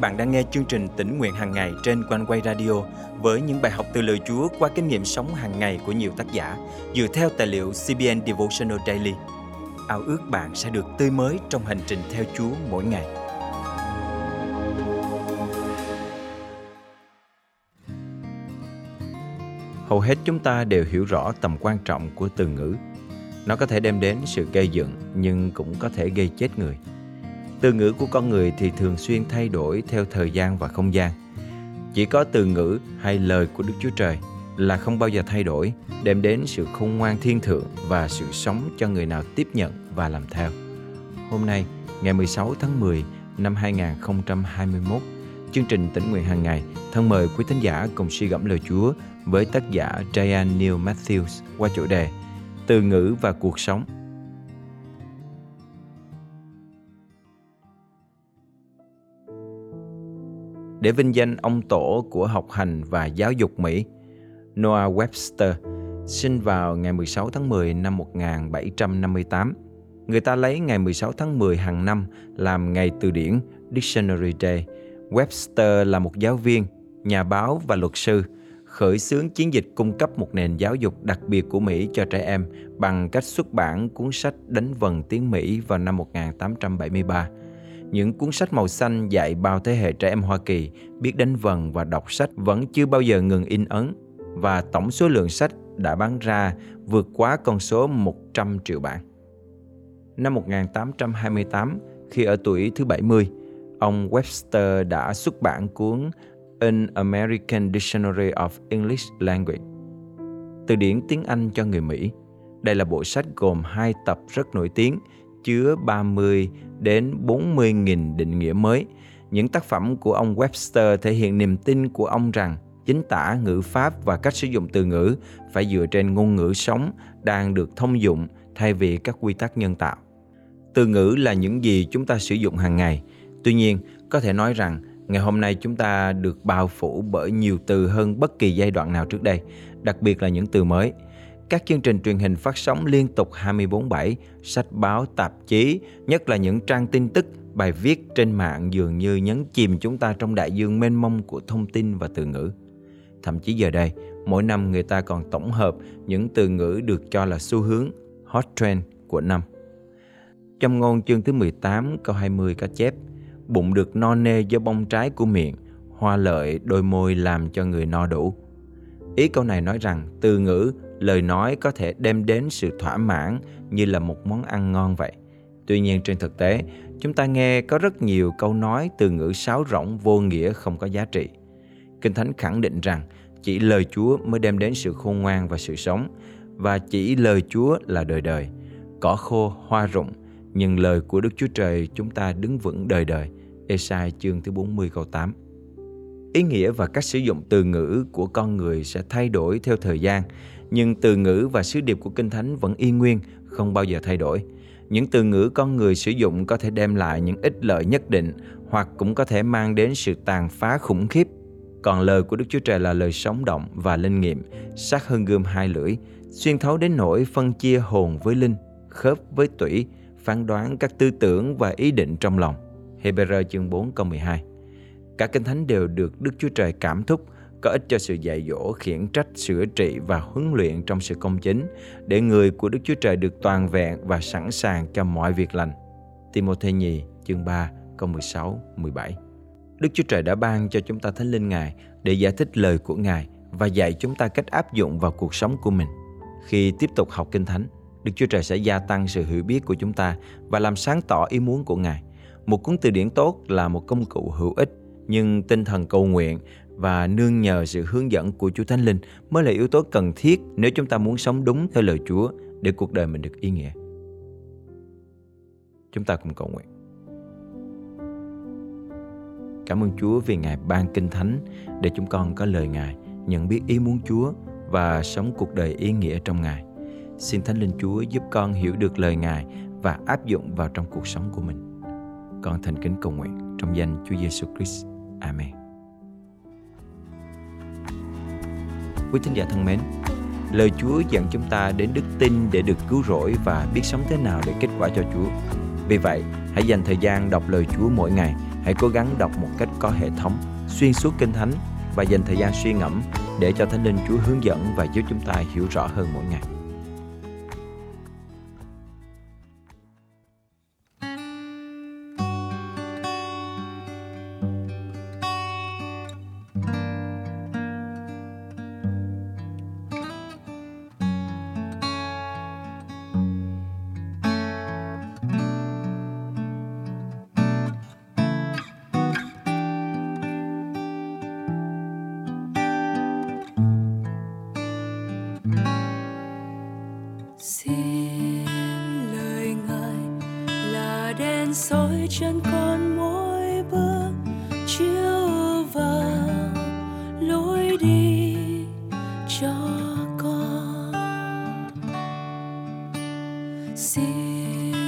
bạn đang nghe chương trình tỉnh nguyện hàng ngày trên quanh quay radio với những bài học từ lời Chúa qua kinh nghiệm sống hàng ngày của nhiều tác giả dựa theo tài liệu CBN Devotional Daily. Ao ước bạn sẽ được tươi mới trong hành trình theo Chúa mỗi ngày. Hầu hết chúng ta đều hiểu rõ tầm quan trọng của từ ngữ. Nó có thể đem đến sự gây dựng nhưng cũng có thể gây chết người. Từ ngữ của con người thì thường xuyên thay đổi theo thời gian và không gian. Chỉ có từ ngữ hay lời của Đức Chúa Trời là không bao giờ thay đổi, đem đến sự khôn ngoan thiên thượng và sự sống cho người nào tiếp nhận và làm theo. Hôm nay, ngày 16 tháng 10 năm 2021, chương trình tỉnh nguyện hàng ngày thân mời quý thính giả cùng suy gẫm lời Chúa với tác giả Diane Neil Matthews qua chủ đề Từ ngữ và cuộc sống – để vinh danh ông tổ của học hành và giáo dục Mỹ, Noah Webster, sinh vào ngày 16 tháng 10 năm 1758. Người ta lấy ngày 16 tháng 10 hàng năm làm ngày từ điển Dictionary Day. Webster là một giáo viên, nhà báo và luật sư, khởi xướng chiến dịch cung cấp một nền giáo dục đặc biệt của Mỹ cho trẻ em bằng cách xuất bản cuốn sách Đánh vần tiếng Mỹ vào năm 1873 những cuốn sách màu xanh dạy bao thế hệ trẻ em Hoa Kỳ biết đánh vần và đọc sách vẫn chưa bao giờ ngừng in ấn và tổng số lượng sách đã bán ra vượt quá con số 100 triệu bản. Năm 1828, khi ở tuổi thứ 70, ông Webster đã xuất bản cuốn An American Dictionary of English Language, từ điển tiếng Anh cho người Mỹ. Đây là bộ sách gồm hai tập rất nổi tiếng chứa 30 đến 40.000 định nghĩa mới. Những tác phẩm của ông Webster thể hiện niềm tin của ông rằng chính tả ngữ pháp và cách sử dụng từ ngữ phải dựa trên ngôn ngữ sống đang được thông dụng thay vì các quy tắc nhân tạo. Từ ngữ là những gì chúng ta sử dụng hàng ngày. Tuy nhiên, có thể nói rằng ngày hôm nay chúng ta được bao phủ bởi nhiều từ hơn bất kỳ giai đoạn nào trước đây, đặc biệt là những từ mới – các chương trình truyền hình phát sóng liên tục 24/7, sách báo, tạp chí, nhất là những trang tin tức, bài viết trên mạng dường như nhấn chìm chúng ta trong đại dương mênh mông của thông tin và từ ngữ. Thậm chí giờ đây, mỗi năm người ta còn tổng hợp những từ ngữ được cho là xu hướng hot trend của năm. Trong ngôn chương thứ 18 câu 20 có chép Bụng được no nê do bông trái của miệng, hoa lợi đôi môi làm cho người no đủ. Ý câu này nói rằng từ ngữ, lời nói có thể đem đến sự thỏa mãn như là một món ăn ngon vậy. Tuy nhiên trên thực tế, chúng ta nghe có rất nhiều câu nói từ ngữ sáo rỗng vô nghĩa không có giá trị. Kinh thánh khẳng định rằng chỉ lời chúa mới đem đến sự khôn ngoan và sự sống, và chỉ lời chúa là đời đời. Cỏ khô, hoa rụng, nhưng lời của đức chúa trời chúng ta đứng vững đời đời. Esai chương thứ 40 câu 8 Ý nghĩa và cách sử dụng từ ngữ của con người sẽ thay đổi theo thời gian nhưng từ ngữ và sứ điệp của Kinh Thánh vẫn y nguyên, không bao giờ thay đổi. Những từ ngữ con người sử dụng có thể đem lại những ích lợi nhất định hoặc cũng có thể mang đến sự tàn phá khủng khiếp. Còn lời của Đức Chúa Trời là lời sống động và linh nghiệm, sắc hơn gươm hai lưỡi, xuyên thấu đến nỗi phân chia hồn với linh, khớp với tủy, phán đoán các tư tưởng và ý định trong lòng. Hebrew chương 4 câu 12 Cả Kinh Thánh đều được Đức Chúa Trời cảm thúc có ích cho sự dạy dỗ, khiển trách, sửa trị và huấn luyện trong sự công chính, để người của Đức Chúa Trời được toàn vẹn và sẵn sàng cho mọi việc lành. Timôthê nhì, chương 3, câu 16, 17 Đức Chúa Trời đã ban cho chúng ta Thánh Linh Ngài để giải thích lời của Ngài và dạy chúng ta cách áp dụng vào cuộc sống của mình. Khi tiếp tục học Kinh Thánh, Đức Chúa Trời sẽ gia tăng sự hiểu biết của chúng ta và làm sáng tỏ ý muốn của Ngài. Một cuốn từ điển tốt là một công cụ hữu ích, nhưng tinh thần cầu nguyện và nương nhờ sự hướng dẫn của Chúa Thánh Linh mới là yếu tố cần thiết nếu chúng ta muốn sống đúng theo lời Chúa để cuộc đời mình được ý nghĩa. Chúng ta cùng cầu nguyện. Cảm ơn Chúa vì Ngài ban kinh thánh để chúng con có lời Ngài, nhận biết ý muốn Chúa và sống cuộc đời ý nghĩa trong Ngài. Xin Thánh Linh Chúa giúp con hiểu được lời Ngài và áp dụng vào trong cuộc sống của mình. Con thành kính cầu nguyện trong danh Chúa Giêsu Christ. Amen. Quý thính giả thân mến, lời Chúa dẫn chúng ta đến đức tin để được cứu rỗi và biết sống thế nào để kết quả cho Chúa. Vì vậy, hãy dành thời gian đọc lời Chúa mỗi ngày hãy cố gắng đọc một cách có hệ thống, xuyên suốt kinh thánh và dành thời gian suy ngẫm để cho Thánh Linh Chúa hướng dẫn và giúp chúng ta hiểu rõ hơn mỗi ngày. Chân con mỗi bước chiếu vào lối đi cho con. Xin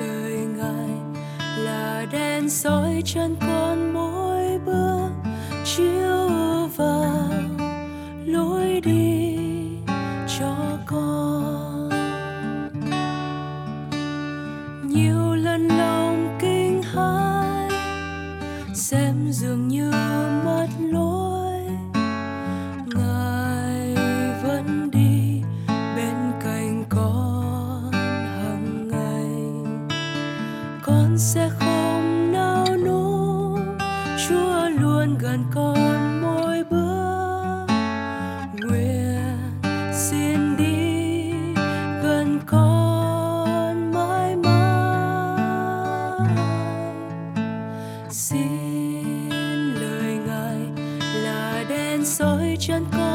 lời ngài là đèn soi chân con con sẽ không nao núng chúa luôn gần con mỗi bước. Nguyện xin đi gần con mãi mãi. Xin lời ngài là đèn soi chân con.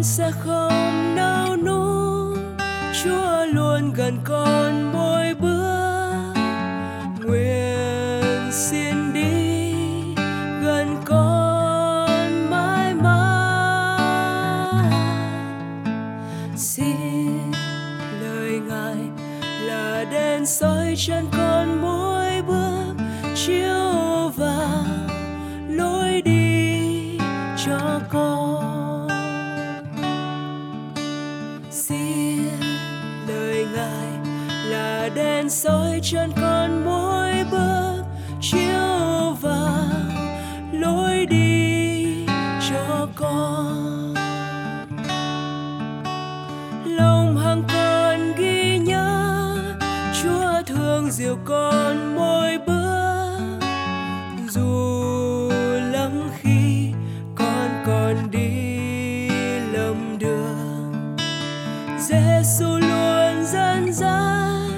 Con sẽ không nao núng. Chúa luôn gần con mỗi bước. Nguyện xin đi gần con mãi mãi. Xin lời ngài là đèn soi chân con mỗi còn con mỗi bước, dù lắm khi con còn đi lầm đường. Giêsu luôn dẫn dắt,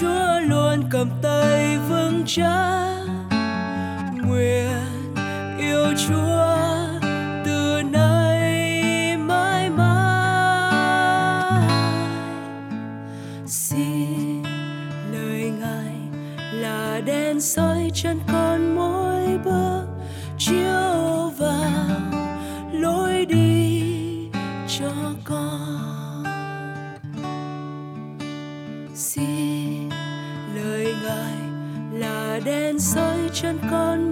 Chúa luôn cầm tay vững chắc. Đèn soi chân con mỗi bước chiếu vào lối đi cho con. Xin lời ngài là đèn soi chân con